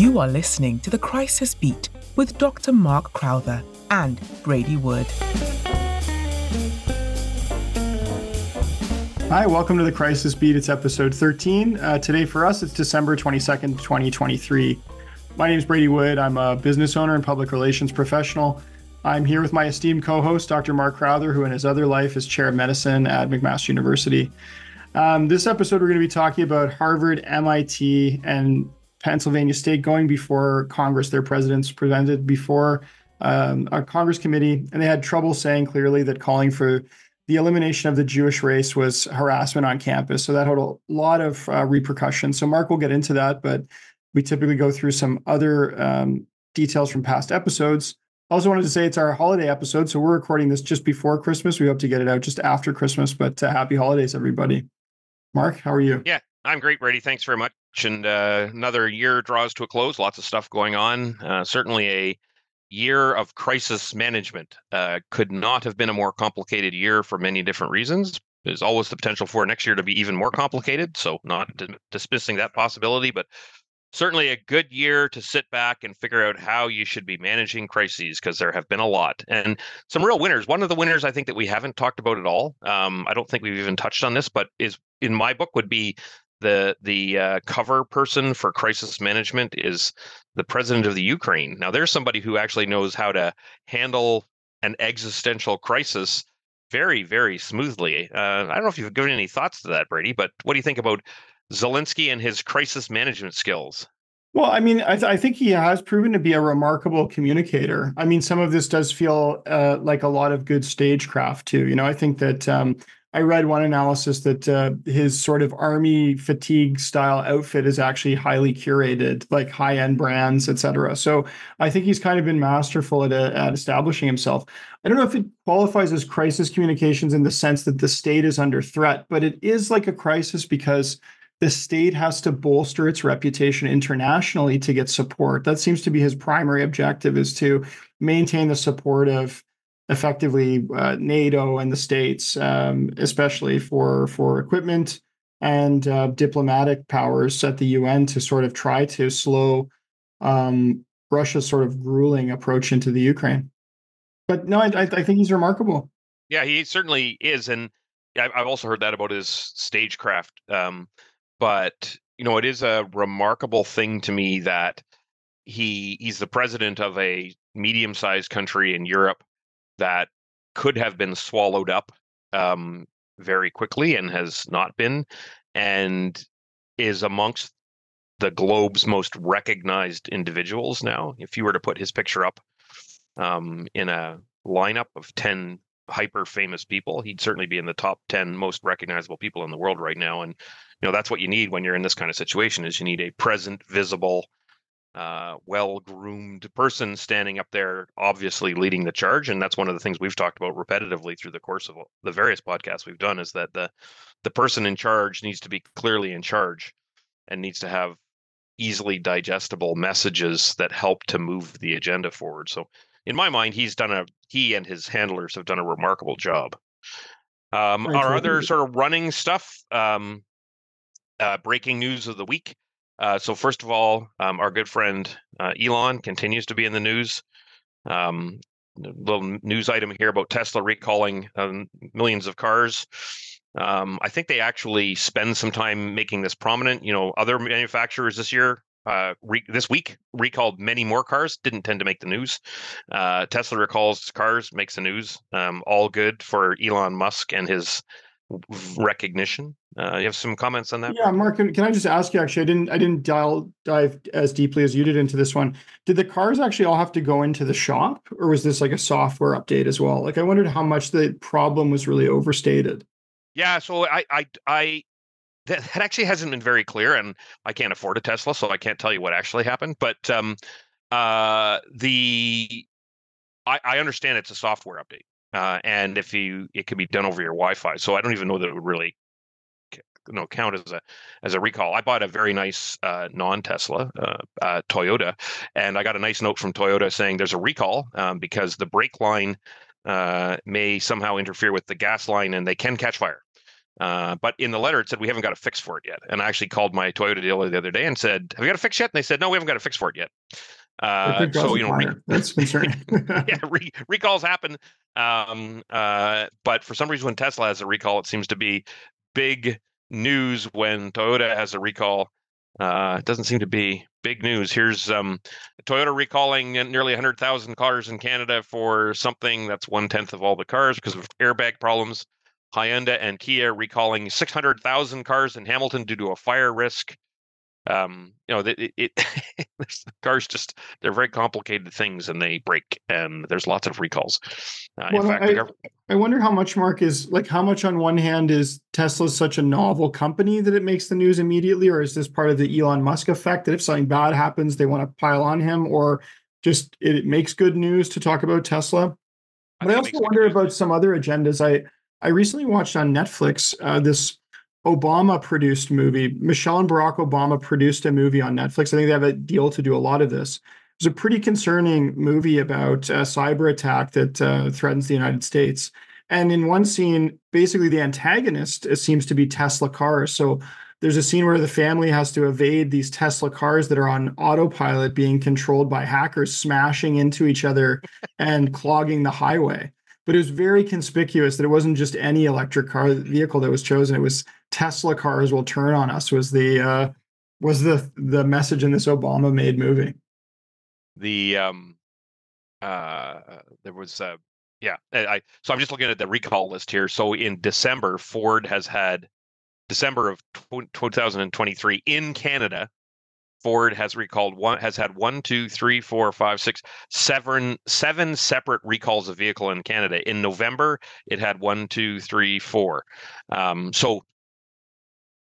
You are listening to the Crisis Beat with Dr. Mark Crowther and Brady Wood. Hi, welcome to the Crisis Beat. It's episode 13. Uh, today for us, it's December 22nd, 2023. My name is Brady Wood. I'm a business owner and public relations professional. I'm here with my esteemed co host, Dr. Mark Crowther, who in his other life is chair of medicine at McMaster University. Um, this episode, we're going to be talking about Harvard, MIT, and Pennsylvania State going before Congress. Their presidents presented before um, a Congress committee, and they had trouble saying clearly that calling for the elimination of the Jewish race was harassment on campus. So that had a lot of uh, repercussions. So Mark will get into that, but we typically go through some other um, details from past episodes. Also wanted to say it's our holiday episode, so we're recording this just before Christmas. We hope to get it out just after Christmas, but uh, happy holidays, everybody. Mark, how are you? Yeah, I'm great, Brady. Thanks very much. And uh, another year draws to a close. Lots of stuff going on. Uh, certainly a year of crisis management. Uh, could not have been a more complicated year for many different reasons. There's always the potential for next year to be even more complicated. So, not d- dismissing that possibility, but certainly a good year to sit back and figure out how you should be managing crises because there have been a lot and some real winners. One of the winners I think that we haven't talked about at all. Um, I don't think we've even touched on this, but is in my book would be the the uh, cover person for crisis management is the president of the Ukraine. Now, there's somebody who actually knows how to handle an existential crisis very, very smoothly. Uh, I don't know if you've given any thoughts to that, Brady, but what do you think about Zelensky and his crisis management skills? Well, I mean, I, th- I, think he has proven to be a remarkable communicator. I mean, some of this does feel uh, like a lot of good stagecraft too. You know, I think that um, I read one analysis that uh, his sort of army fatigue style outfit is actually highly curated, like high end brands, et cetera. So I think he's kind of been masterful at, uh, at establishing himself. I don't know if it qualifies as crisis communications in the sense that the state is under threat, but it is like a crisis because the state has to bolster its reputation internationally to get support. That seems to be his primary objective is to maintain the support of effectively uh, NATO and the states, um, especially for for equipment and uh, diplomatic powers at the UN to sort of try to slow um, Russia's sort of grueling approach into the Ukraine. But no, I, I think he's remarkable. Yeah, he certainly is, and I've also heard that about his stagecraft. Um, but you know, it is a remarkable thing to me that he he's the president of a medium-sized country in Europe that could have been swallowed up um, very quickly and has not been, and is amongst the globe's most recognized individuals now. If you were to put his picture up um, in a lineup of 10 hyper famous people, he'd certainly be in the top 10 most recognizable people in the world right now. And, you know, that's what you need when you're in this kind of situation is you need a present, visible, uh, well groomed person standing up there, obviously leading the charge. And that's one of the things we've talked about repetitively through the course of the various podcasts we've done is that the the person in charge needs to be clearly in charge and needs to have easily digestible messages that help to move the agenda forward. So in my mind, he's done a he and his handlers have done a remarkable job. Um, our other sort of running stuff, um, uh, breaking news of the week. Uh, so first of all, um, our good friend uh, Elon continues to be in the news. Um, little news item here about Tesla recalling um, millions of cars. Um, I think they actually spend some time making this prominent. You know, other manufacturers this year, uh, re- this week, recalled many more cars. Didn't tend to make the news. Uh, Tesla recalls cars, makes the news. Um, all good for Elon Musk and his recognition. Uh, you have some comments on that? Yeah, Mark, can, can, I just ask you? Actually, I didn't I didn't dial, dive as deeply as you did into this one. Did the cars actually all have to go into the shop, or was this like a software update as well? Like, I wondered how much the problem was really overstated. Yeah, so I I I that, that actually hasn't been very clear, and I can't afford a Tesla, so I can't tell you what actually happened. But um, uh, the I, I understand it's a software update uh, and if you it could be done over your Wi-Fi. So I don't even know that it would really you know count as a as a recall. I bought a very nice uh, non-Tesla uh, uh, Toyota, and I got a nice note from Toyota saying there's a recall um, because the brake line uh, may somehow interfere with the gas line, and they can catch fire. Uh, but in the letter, it said we haven't got a fix for it yet. And I actually called my Toyota dealer the other day and said, "Have you got a fix yet?" And they said, "No, we haven't got a fix for it yet." Uh, so you know, re- that's concerning. yeah, re- recalls happen. Um, uh, but for some reason, when Tesla has a recall, it seems to be big news. When Toyota has a recall, uh, it doesn't seem to be big news. Here's um, Toyota recalling nearly 100,000 cars in Canada for something that's one tenth of all the cars because of airbag problems. Hyundai and Kia recalling 600,000 cars in Hamilton due to a fire risk um, you know, it, it, it cars just they're very complicated things and they break, and there's lots of recalls. Uh, well, fact, I, I wonder how much Mark is like how much on one hand is Tesla such a novel company that it makes the news immediately, or is this part of the Elon Musk effect that if something bad happens, they want to pile on him, or just it, it makes good news to talk about Tesla? But I, I also wonder about some other agendas. I I recently watched on Netflix uh, this Obama produced movie. Michelle and Barack Obama produced a movie on Netflix. I think they have a deal to do a lot of this. It's a pretty concerning movie about a cyber attack that uh, threatens the United States. And in one scene, basically the antagonist seems to be Tesla cars. So there's a scene where the family has to evade these Tesla cars that are on autopilot being controlled by hackers smashing into each other and clogging the highway. But it was very conspicuous that it wasn't just any electric car vehicle that was chosen. It was Tesla cars will turn on us was the uh, was the the message in this Obama made movie. The um uh there was uh yeah I so I'm just looking at the recall list here. So in December, Ford has had December of 2023 in Canada. Ford has recalled one has had one, two, three, four, five, six, seven, seven separate recalls of vehicle in Canada. In November, it had one, two, three, four. Um, so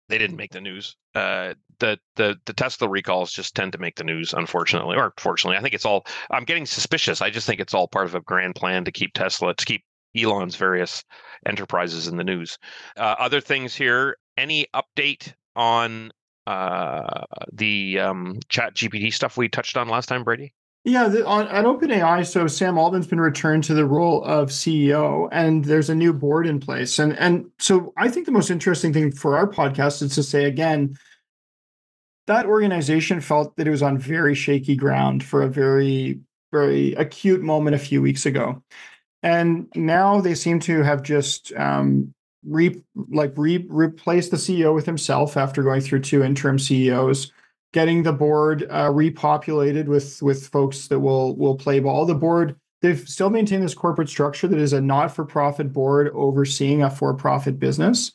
they didn't make the news. Uh, the the the Tesla recalls just tend to make the news, unfortunately, or fortunately. I think it's all. I'm getting suspicious. I just think it's all part of a grand plan to keep Tesla, to keep Elon's various enterprises in the news. Uh, other things here. Any update on uh, the um, Chat GPT stuff we touched on last time, Brady? Yeah, the, on at OpenAI, so Sam Altman's been returned to the role of CEO, and there's a new board in place. And and so I think the most interesting thing for our podcast is to say again, that organization felt that it was on very shaky ground for a very very acute moment a few weeks ago, and now they seem to have just um, re like re replaced the CEO with himself after going through two interim CEOs getting the board uh, repopulated with with folks that will will play ball. The board they've still maintained this corporate structure that is a not for profit board overseeing a for profit business.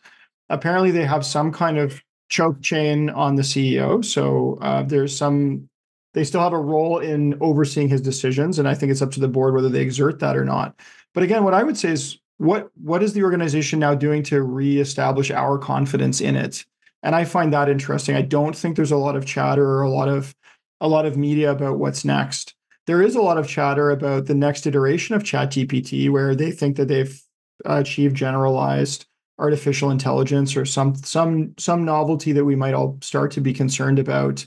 Apparently, they have some kind of choke chain on the CEO, so uh, there's some. They still have a role in overseeing his decisions, and I think it's up to the board whether they exert that or not. But again, what I would say is, what what is the organization now doing to reestablish our confidence in it? and I find that interesting. I don't think there's a lot of chatter or a lot of a lot of media about what's next. There is a lot of chatter about the next iteration of ChatGPT, where they think that they've achieved generalized artificial intelligence or some some some novelty that we might all start to be concerned about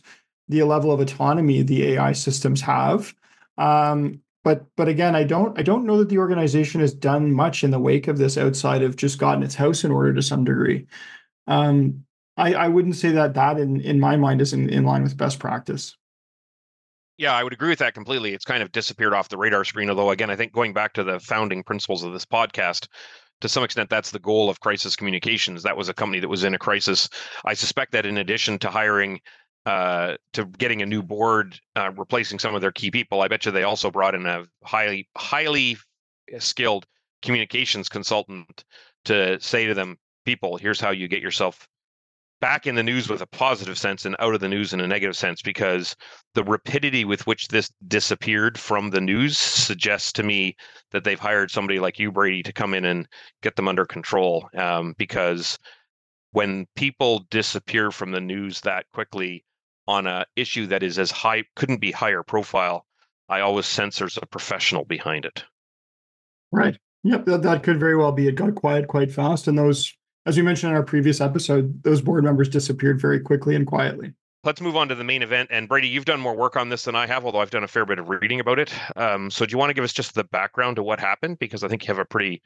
the level of autonomy the AI systems have. Um, but but again, I don't I don't know that the organization has done much in the wake of this outside of just gotten its house in order to some degree. Um, I, I wouldn't say that that in, in my mind is in, in line with best practice. Yeah, I would agree with that completely. It's kind of disappeared off the radar screen. Although, again, I think going back to the founding principles of this podcast, to some extent, that's the goal of Crisis Communications. That was a company that was in a crisis. I suspect that in addition to hiring, uh, to getting a new board, uh, replacing some of their key people, I bet you they also brought in a highly, highly skilled communications consultant to say to them, people, here's how you get yourself back in the news with a positive sense and out of the news in a negative sense because the rapidity with which this disappeared from the news suggests to me that they've hired somebody like you brady to come in and get them under control um, because when people disappear from the news that quickly on a issue that is as high couldn't be higher profile i always sense there's a professional behind it right yep that, that could very well be it got quiet quite fast and those as we mentioned in our previous episode, those board members disappeared very quickly and quietly. Let's move on to the main event. And Brady, you've done more work on this than I have, although I've done a fair bit of reading about it. Um, so, do you want to give us just the background to what happened? Because I think you have a pretty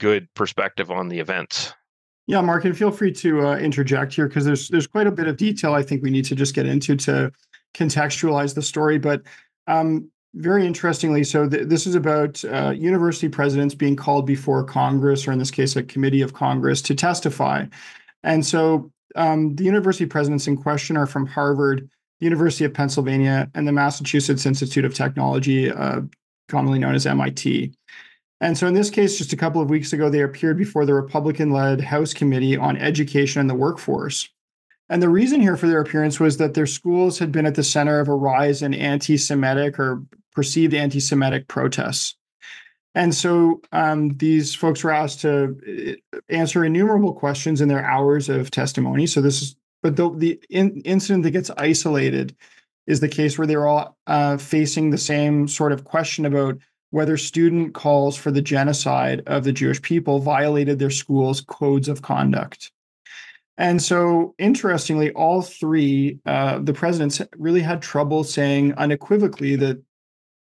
good perspective on the events. Yeah, Mark, and feel free to uh, interject here because there's there's quite a bit of detail I think we need to just get into to contextualize the story. But um, very interestingly, so th- this is about uh, university presidents being called before Congress, or in this case, a committee of Congress, to testify. And so um, the university presidents in question are from Harvard, the University of Pennsylvania, and the Massachusetts Institute of Technology, uh, commonly known as MIT. And so, in this case, just a couple of weeks ago, they appeared before the Republican led House Committee on Education and the Workforce. And the reason here for their appearance was that their schools had been at the center of a rise in anti Semitic or perceived anti Semitic protests. And so um, these folks were asked to uh, answer innumerable questions in their hours of testimony. So this is, but the, the in, incident that gets isolated is the case where they're all uh, facing the same sort of question about whether student calls for the genocide of the Jewish people violated their school's codes of conduct. And so, interestingly, all three, uh, the presidents really had trouble saying unequivocally that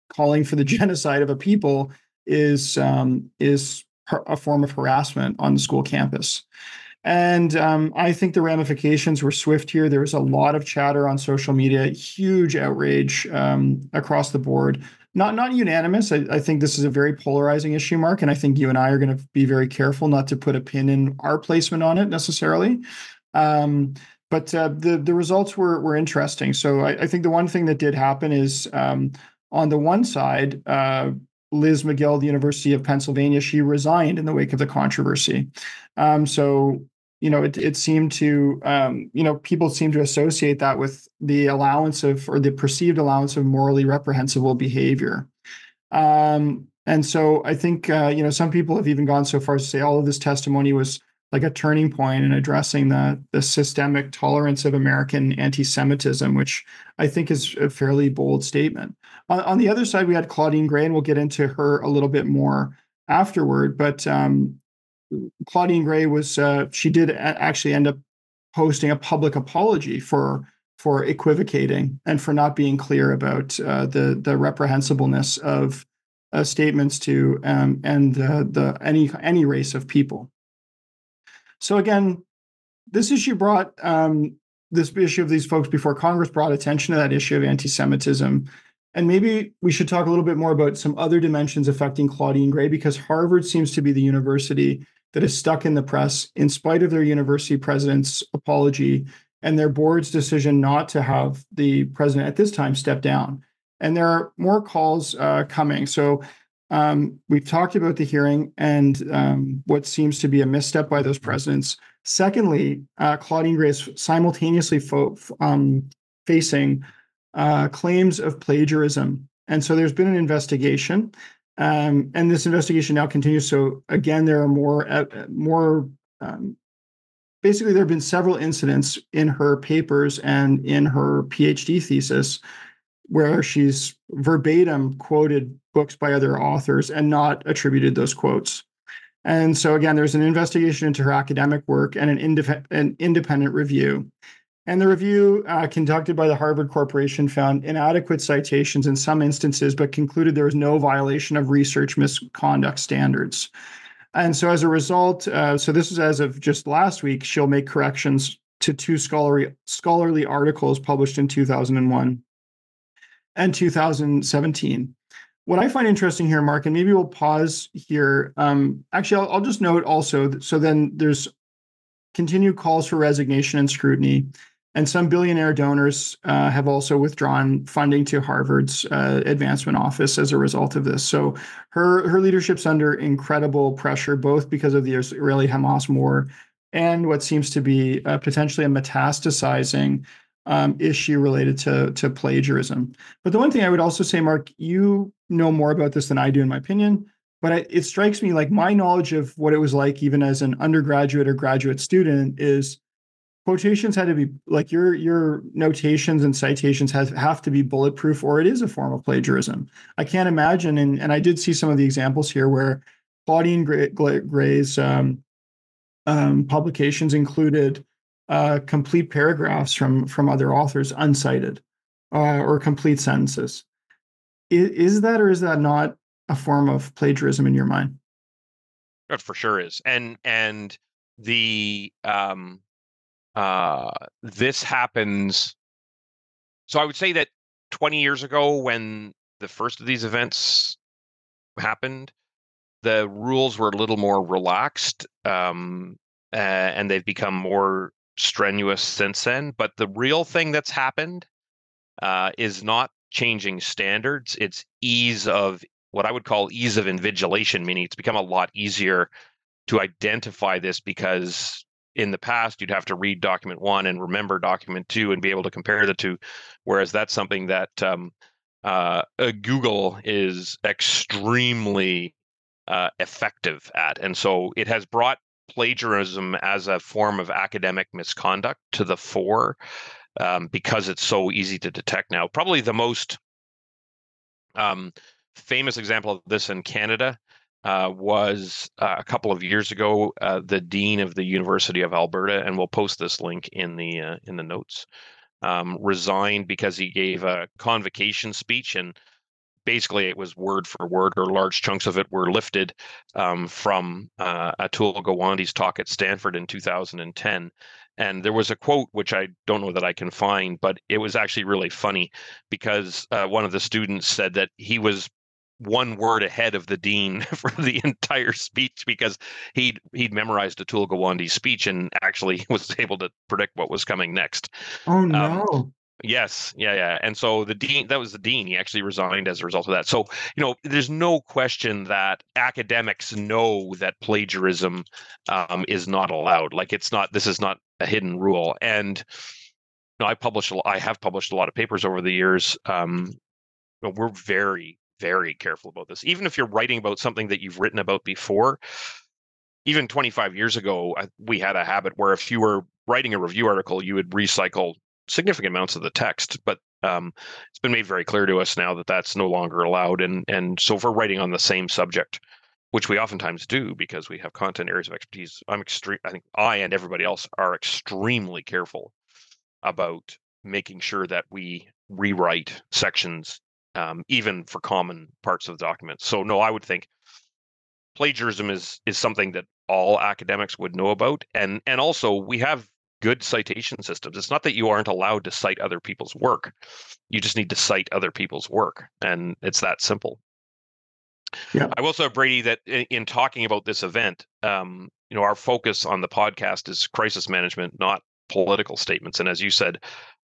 calling for the genocide of a people is um, is a form of harassment on the school campus. And um, I think the ramifications were swift here. There was a lot of chatter on social media, huge outrage um, across the board. Not not unanimous. I, I, think this is a very polarizing issue, Mark, and I think you and I are going to be very careful not to put a pin in our placement on it necessarily. Um, but uh, the the results were were interesting. So I, I, think the one thing that did happen is um, on the one side, uh, Liz Magill, the University of Pennsylvania, she resigned in the wake of the controversy. Um, so, you know, it, it seemed to, um, you know, people seem to associate that with the allowance of, or the perceived allowance of morally reprehensible behavior. Um, and so I think, uh, you know, some people have even gone so far as to say all of this testimony was like a turning point in addressing the the systemic tolerance of American anti-Semitism, which I think is a fairly bold statement. On, on, the other side, we had Claudine Gay, and we'll get into her a little bit more afterward. But um, Claudine Gay was uh, she did actually end up posting a public apology for for equivocating and for not being clear about uh, the the reprehensibleness of uh, statements to um, and the any any race of people. So again, this issue brought um, this issue of these folks before Congress brought attention to that issue of anti-Semitism. And maybe we should talk a little bit more about some other dimensions affecting Claudine Gay, because Harvard seems to be the university that is stuck in the press in spite of their university president's apology and their board's decision not to have the president at this time step down. And there are more calls uh, coming. So um, we've talked about the hearing and um, what seems to be a misstep by those presidents. Secondly, uh, Claudine Gay is simultaneously fo- um, facing uh, claims of plagiarism. And so there's been an investigation, um, and this investigation now continues. So again, there are more, uh, more. Um, basically, there have been several incidents in her papers and in her PhD thesis where she's verbatim quoted books by other authors and not attributed those quotes. And so, again, there's an investigation into her academic work and an, an independent review. And the review uh, conducted by the Harvard Corporation found inadequate citations in some instances, but concluded there was no violation of research misconduct standards. And so, as a result, uh, so this is as of just last week, she'll make corrections to two scholarly, scholarly articles published in 2001 and 2017. What I find interesting here, Mark, and maybe we'll pause here. Um, actually, I'll, I'll just note also. So then there's continued calls for resignation and scrutiny, and some billionaire donors uh, have also withdrawn funding to Harvard's uh, advancement office as a result of this. So her her leadership's under incredible pressure, both because of the Israeli-Hamas war and what seems to be uh, potentially a metastasizing um, issue related to to plagiarism. But the one thing I would also say, Mark, you know more about this than I do, in my opinion. But I, it strikes me like my knowledge of what it was like, even as an undergraduate or graduate student, is quotations had to be like your your notations and citations have have to be bulletproof, or it is a form of plagiarism. I can't imagine, and and I did see some of the examples here where Claudine Gay, Gay's um, um, publications included uh, complete paragraphs from from other authors uncited uh, or complete sentences. Is, is, that or is that not a form of plagiarism in your mind? That for sure is, and and the um, uh, this happens. So I would say that 20 years ago, when the first of these events happened, the rules were a little more relaxed, um, uh, and they've become more strenuous since then. But the real thing that's happened uh, is not changing standards; it's ease of what I would call ease of invigilation, meaning it's become a lot easier to identify this because in the past you'd have to read document one and remember document two and be able to compare the two whereas that's something that um, uh, uh, google is extremely uh, effective at. And so it has brought plagiarism as a form of academic misconduct to the fore um, because it's so easy to detect now. Probably the most um, famous example of this in canada uh, was uh, a couple of years ago uh, the dean of the University of Alberta, and we'll post this link in the uh, in the notes. Um, resigned because he gave a convocation speech, and basically it was word for word, or large chunks of it were lifted um, from uh, Atul Gawande's talk at Stanford in 2010. And there was a quote which I don't know that I can find, but it was actually really funny because one of the students said that he was one word ahead of the dean for the entire speech because he'd he'd memorized Atul Gawande's speech and actually was able to predict what was coming next. Oh um, no. Um, yes, yeah, yeah. And so the dean that was the dean. He actually resigned as a result of that. So, you know, there's no question that academics know that plagiarism um, is not allowed. Like it's not this is not a hidden rule. And you know, I publish I have published a lot of papers over the years. Um, we're very very careful about this. Even if you're writing about something that you've written about before, even 25 years ago, we had a habit where if you were writing a review article, you would recycle significant amounts of the text. But um, it's been made very clear to us now that that's no longer allowed. And and so if we're writing on the same subject, which we oftentimes do because we have content areas of expertise, I'm extreme. I think I and everybody else are extremely careful about making sure that we rewrite sections um, even for common parts of the document. So no, I would think plagiarism is is something that all academics would know about, and and also we have good citation systems. It's not that you aren't allowed to cite other people's work; you just need to cite other people's work, and it's that simple. Yeah. I will say, Brady, that in, in talking about this event, um, you know, our focus on the podcast is crisis management, not political statements. And as you said,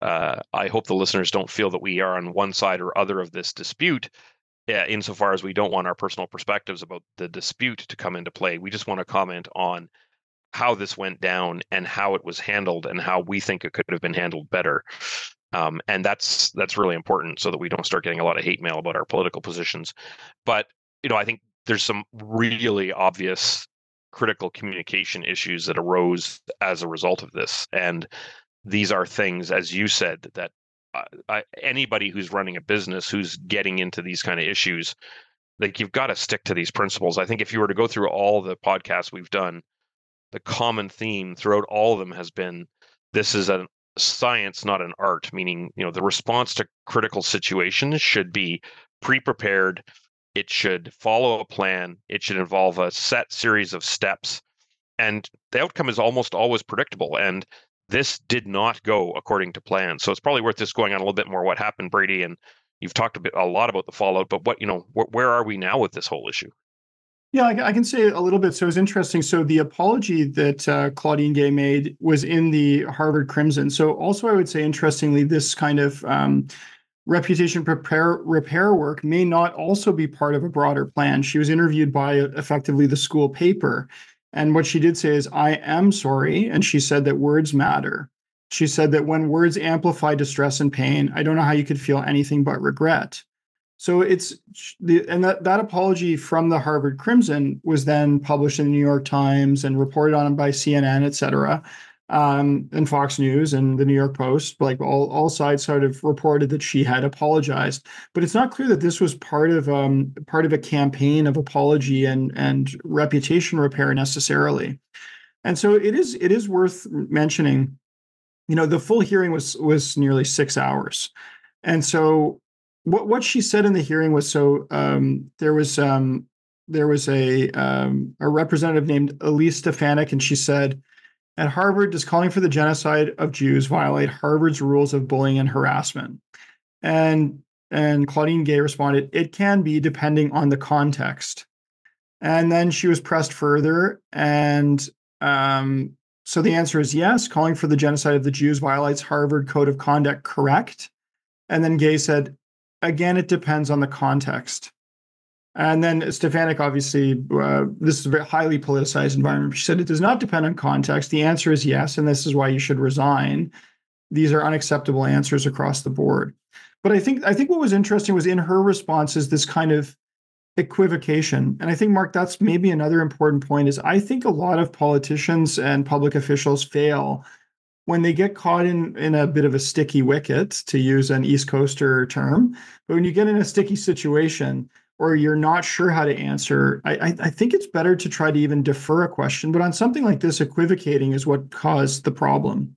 uh, I hope the listeners don't feel that we are on one side or other of this dispute. Uh, insofar as we don't want our personal perspectives about the dispute to come into play, we just want to comment on how this went down and how it was handled and how we think it could have been handled better. Um, and that's that's really important so that we don't start getting a lot of hate mail about our political positions. But you know, I think there's some really obvious critical communication issues that arose as a result of this, and these are things, as you said, that uh, anybody who's running a business who's getting into these kind of issues, like you've got to stick to these principles. I think if you were to go through all the podcasts we've done, the common theme throughout all of them has been this is a science, not an art. Meaning, you know, the response to critical situations should be pre-prepared. It should follow a plan. It should involve a set series of steps and the outcome is almost always predictable and this did not go according to plan. So it's probably worth just going on a little bit more what happened, Brady. And you've talked a bit, a lot about the fallout, but what you know, wh- where are we now with this whole issue? Yeah, I, can say a little bit. So it's interesting. So the apology that uh, Claudine Gay made was in the Harvard Crimson. So also, I would say, interestingly, this kind of um, reputation prepare repair work may not also be part of a broader plan. She was interviewed by effectively the school paper, and what she did say is, I am sorry. And she said that words matter. She said that when words amplify distress and pain, I don't know how you could feel anything but regret. So it's the and that, that apology from the Harvard Crimson was then published in the New York Times and reported on by CNN, et cetera um, and Fox News and the New York Post, like all, all sides sort of reported that she had apologized. But it's not clear that this was part of um, part of a campaign of apology and and reputation repair necessarily. And so it is it is worth mentioning. You know, the full hearing was was nearly six hours, and so what what she said in the hearing was so um, there was um, there was a um, a representative named Elise Stefanik, and she said, "At Harvard, does calling for the genocide of Jews violate Harvard's rules of bullying and harassment?" And and Claudine Gay responded, "It can be depending on the context." And then she was pressed further, and um, so the answer is yes. Calling for the genocide of the Jews violates Harvard Code of Conduct, correct? And then Gay said, again, it depends on the context. And then Stefanik, obviously, uh, this is a very highly politicized environment. She said it does not depend on context. The answer is yes, and this is why you should resign. These are unacceptable answers across the board. But I think I think what was interesting was in her response is this kind of equivocation. And I think Mark, that's maybe another important point. Is I think a lot of politicians and public officials fail when they get caught in in a bit of a sticky wicket, to use an East Coaster term. But when you get in a sticky situation or you're not sure how to answer, I, I think it's better to try to even defer a question. But on something like this, equivocating is what caused the problem.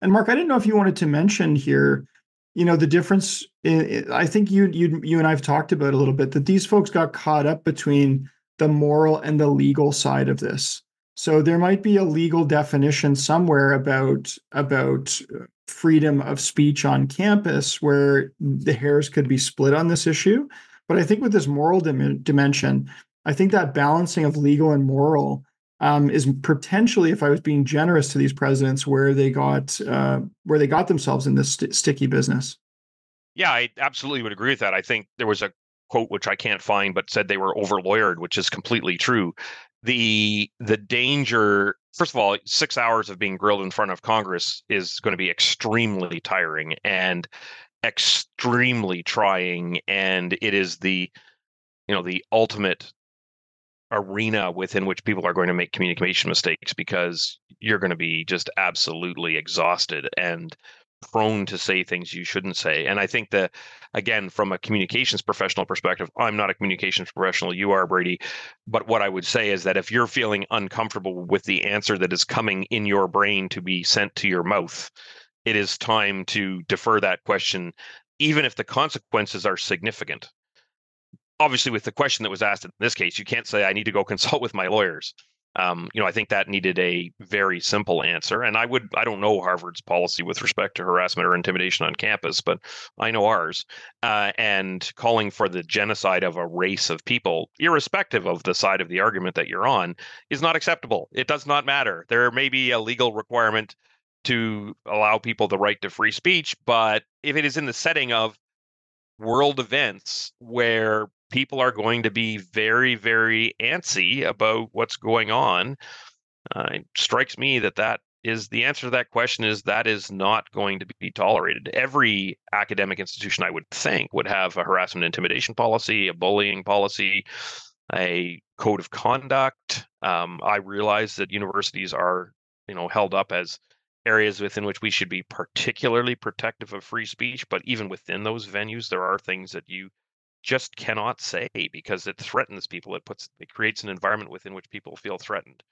And Mark, I didn't know if you wanted to mention here, you know, the difference. In, I think you you you and I've talked about a little bit that these folks got caught up between the moral and the legal side of this. So there might be a legal definition somewhere about about uh, freedom of speech on campus where the hairs could be split on this issue. But I think with this moral dim- dimension, I think that balancing of legal and moral um, is potentially, if I was being generous to these presidents, where they got uh, where they got themselves in this st- sticky business. Yeah, I absolutely would agree with that. I think there was a quote which I can't find, but said they were over lawyered, which is completely true the the danger first of all six hours of being grilled in front of congress is going to be extremely tiring and extremely trying and it is the you know the ultimate arena within which people are going to make communication mistakes because you're going to be just absolutely exhausted and prone to say things you shouldn't say. And I think that, again, from a communications professional perspective, I'm not a communications professional. You are, Brady. But what I would say is that if you're feeling uncomfortable with the answer that is coming in your brain to be sent to your mouth, it is time to defer that question, even if the consequences are significant. Obviously, with the question that was asked in this case, you can't say, I need to go consult with my lawyers. Um, you know, I think that needed a very simple answer. And I would, I don't know Harvard's policy with respect to harassment or intimidation on campus, but I know ours. Uh, and calling for the genocide of a race of people, irrespective of the side of the argument that you're on, is not acceptable. It does not matter. There may be a legal requirement to allow people the right to free speech, but if it is in the setting of world events where people are going to be very, very antsy about what's going on. Uh, it strikes me that that is the answer to that question is that is not going to be tolerated. Every academic institution, I would think, would have a harassment intimidation policy, a bullying policy, a code of conduct. Um, I realize that universities are, you know, held up as areas within which we should be particularly protective of free speech, but even within those venues, there are things that you just cannot say because it threatens people. It puts it creates an environment within which people feel threatened.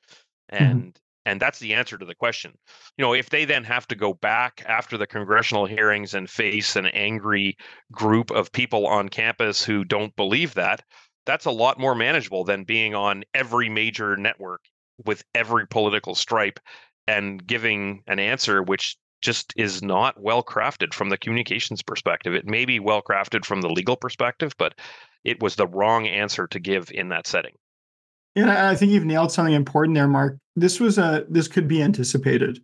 Mm-hmm. And mm-hmm. and that's the answer to the question. You know, if they then have to go back after the congressional hearings and face an angry group of people on campus who don't believe that, that's a lot more manageable than being on every major network with every political stripe and giving an answer which just is not well crafted from the communications perspective. It may be well crafted from the legal perspective, but it was the wrong answer to give in that setting. Yeah, I think you've nailed something important there, Mark. This was a this could be anticipated.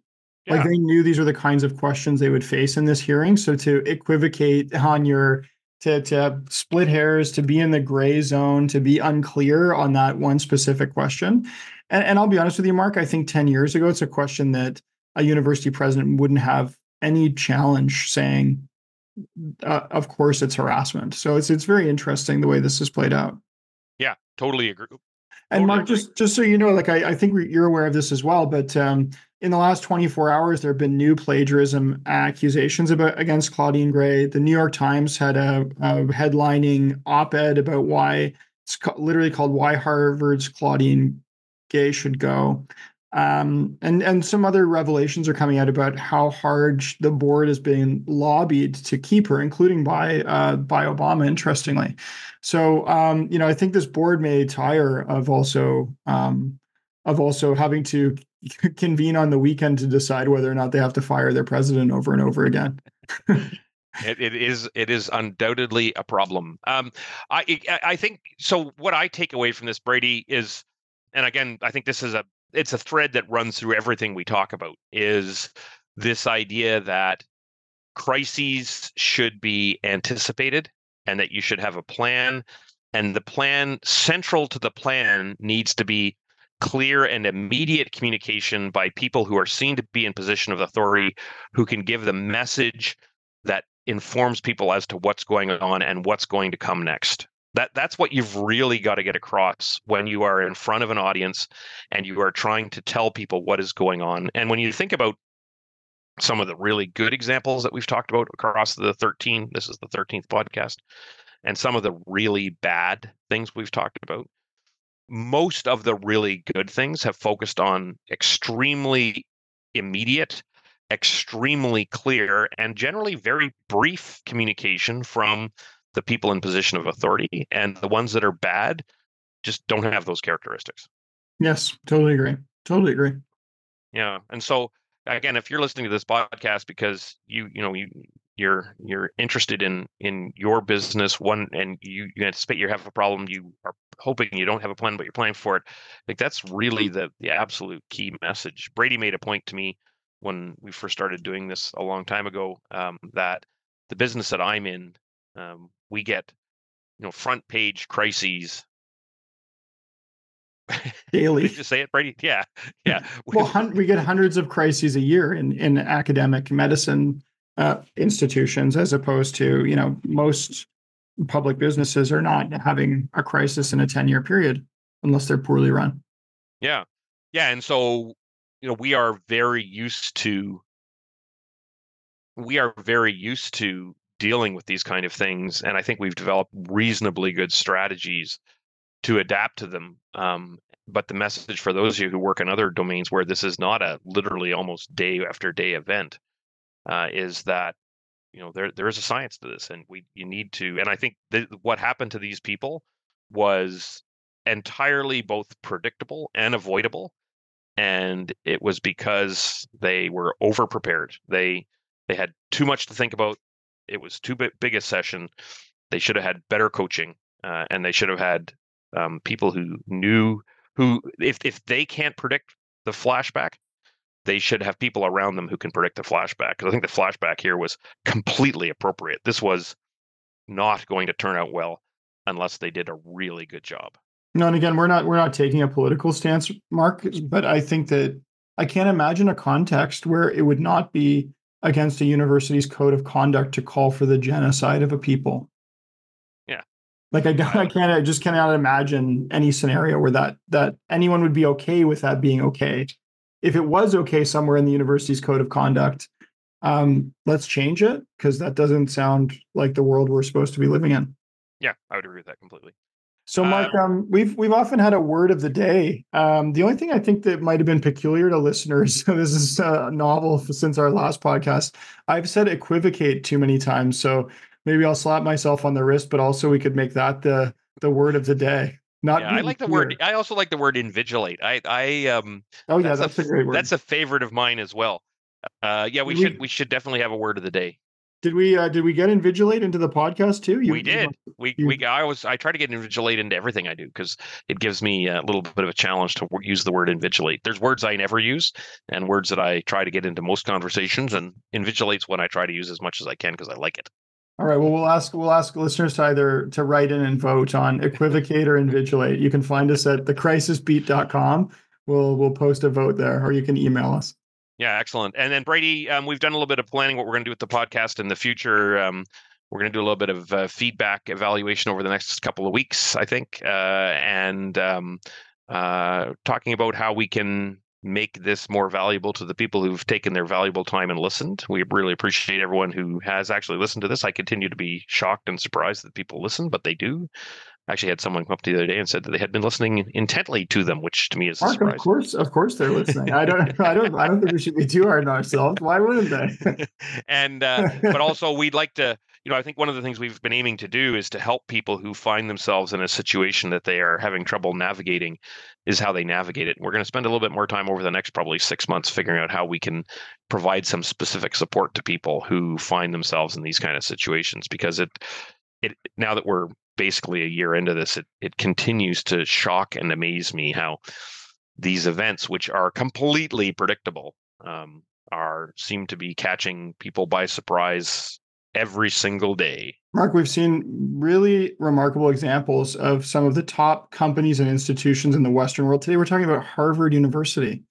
Yeah. Like they knew these were the kinds of questions they would face in this hearing. So to equivocate on your to to split hairs, to be in the gray zone, to be unclear on that one specific question. And, and I'll be honest with you, Mark. I think ten years ago, it's a question that a university president wouldn't have any challenge saying, uh, "Of course, it's harassment." So it's it's very interesting the way this has played out. Yeah, totally agree. And Mark, just just so you know, like I, I think you're aware of this as well, but um, in the last 24 hours, there have been new plagiarism accusations about against Claudine Gay. The New York Times had a, a headlining op-ed about why it's literally called "Why Harvard's Claudine Gay Should Go." Um, and and some other revelations are coming out about how hard the board is being lobbied to keep her, including by uh, by Obama. Interestingly, so um, you know I think this board may tire of also um, of also having to convene on the weekend to decide whether or not they have to fire their president over and over again. it, it is it is undoubtedly a problem. Um, I I think so. What I take away from this, Brady, is, and again, I think this is a it's a thread that runs through everything we talk about. Is this idea that crises should be anticipated and that you should have a plan, and the plan central to the plan needs to be clear and immediate communication by people who are seen to be in position of authority who can give the message that informs people as to what's going on and what's going to come next that that's what you've really got to get across when you are in front of an audience and you are trying to tell people what is going on. And when you think about some of the really good examples that we've talked about across the 13 this is the 13th podcast and some of the really bad things we've talked about most of the really good things have focused on extremely immediate, extremely clear, and generally very brief communication from the people in position of authority. And the ones that are bad just don't have those characteristics. Yes, totally agree. Totally agree. Yeah. And so again, if you're listening to this podcast because you, you know, you you're you're interested in in your business one and you, you anticipate you have a problem you are hoping you don't have a plan but you're planning for it like that's really the the absolute key message brady made a point to me when we first started doing this a long time ago um, that the business that i'm in um, we get you know front page crises daily. Did you say it, Brady? Yeah, yeah. well, hun- we get hundreds of crises a year in in academic medicine uh, institutions as opposed to you know most public businesses are not having a crisis in a 10 year period unless they're poorly run yeah yeah and so you know we are very used to we are very used to dealing with these kind of things and i think we've developed reasonably good strategies to adapt to them um, but the message for those of you who work in other domains where this is not a literally almost day after day event uh, is that you know there there is a science to this, and we you need to. And I think th- what happened to these people was entirely both predictable and avoidable, and it was because they were over prepared. They they had too much to think about. It was too big, a session. They should have had better coaching, uh, and they should have had um, people who knew who if if they can't predict the flashback they should have people around them who can predict the flashback. Because I think the flashback here was completely appropriate. This was not going to turn out well unless they did a really good job. No, and again, we're not we're not taking a political stance, Mark, but I think that I can't imagine a context where it would not be against a university's code of conduct to call for the genocide of a people. Yeah. Like I, don't, I can't I just cannot imagine any scenario where that that anyone would be okay with that being okay if it was okay somewhere in the university's code of conduct, um, let's change it because that doesn't sound like the world we're supposed to be living in. Yeah, I would agree with that completely. So, Mark, um, um, we've we've often had a word of the day. Um, the only thing I think that might have been peculiar to listeners, this is a novel since our last podcast. I've said equivocate too many times, so maybe I'll slap myself on the wrist. But also, we could make that the the word of the day. Not yeah, I like the word. I also like the word invigilate. I, I, um. Oh yeah, that's, that's a, a, great word. That's a favorite of mine as well. Uh, yeah, we, we should we should definitely have a word of the day. Did we uh, did we get invigilate into the podcast too? You, we did. You, we you, we I was I try to get invigilate into everything I do because it gives me a little bit of a challenge to use the word invigilate. There's words I never use and words that I try to get into most conversations, and invigilate's one I try to use as much as I can because I like it. All right. Well, we'll ask we'll ask listeners to either to write in and vote on equivocate or invigilate. You can find us at thecrisisbeat.com. We'll we'll post a vote there, or you can email us. Yeah, excellent. And then Brady, um, we've done a little bit of planning what we're going to do with the podcast in the future. Um, we're going to do a little bit of uh, feedback evaluation over the next couple of weeks, I think, uh, and um, uh, talking about how we can make this more valuable to the people who've taken their valuable time and listened. We really appreciate everyone who has actually listened to this. I continue to be shocked and surprised that people listen, but they do. I actually had someone come up the other day and said that they had been listening intently to them, which to me is a Mark, surprise. of course, of course, they're listening. I don't, I don't, I don't think we should be too hard on ourselves. Why wouldn't they? and uh, but also we'd like to you know i think one of the things we've been aiming to do is to help people who find themselves in a situation that they are having trouble navigating is how they navigate it we're going to spend a little bit more time over the next probably six months figuring out how we can provide some specific support to people who find themselves in these kind of situations because it it now that we're basically a year into this it, it continues to shock and amaze me how these events which are completely predictable um, are seem to be catching people by surprise every single day. Mark, we've seen really remarkable examples of some of the top companies and institutions in the Western world. Today, we're talking about Harvard University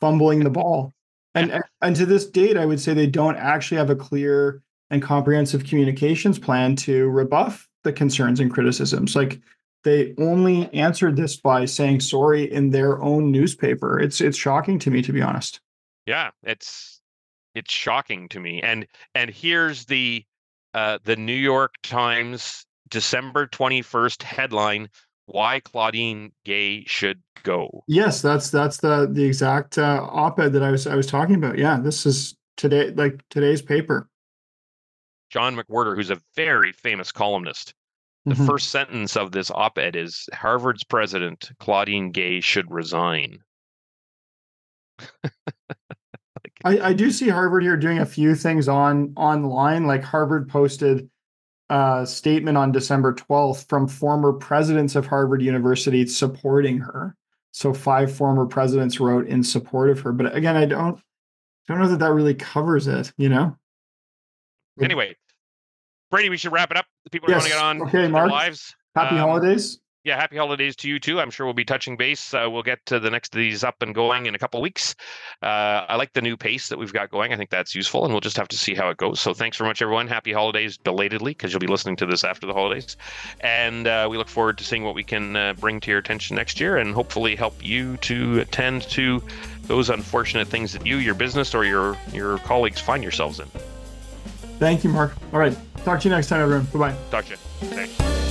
fumbling the ball. And, yeah. and to this date, I would say they don't actually have a clear and comprehensive communications plan to rebuff the concerns and criticisms. Like they only answered this by saying sorry in their own newspaper. It's it's shocking to me, to be honest. Yeah, it's it's shocking to me. And and here's the uh, the New York Times December 21st headline why Claudine Gay should go. Yes, that's that's the the exact uh, op-ed that I was I was talking about. Yeah, this is today like today's paper. John McWhorter, who's a very famous columnist. The mm-hmm. first sentence of this op-ed is Harvard's president Claudine Gay should resign. I, I do see Harvard here doing a few things on online. Like Harvard posted a statement on December 12th from former presidents of Harvard University supporting her. So five former presidents wrote in support of her. But again, I don't don't know that that really covers it. You know. Anyway, Brady, we should wrap it up. The people yes. want to get on okay, Mark, lives. Happy um, holidays yeah, happy holidays to you too. I'm sure we'll be touching base. Uh, we'll get to the next of these up and going in a couple weeks. Uh, I like the new pace that we've got going. I think that's useful, and we'll just have to see how it goes. So thanks very much, everyone. Happy holidays belatedly, because you'll be listening to this after the holidays. And uh, we look forward to seeing what we can uh, bring to your attention next year, and hopefully help you to attend to those unfortunate things that you, your business, or your your colleagues find yourselves in. Thank you, Mark. All right. Talk to you next time, everyone. Bye bye. Talk to you. Thanks.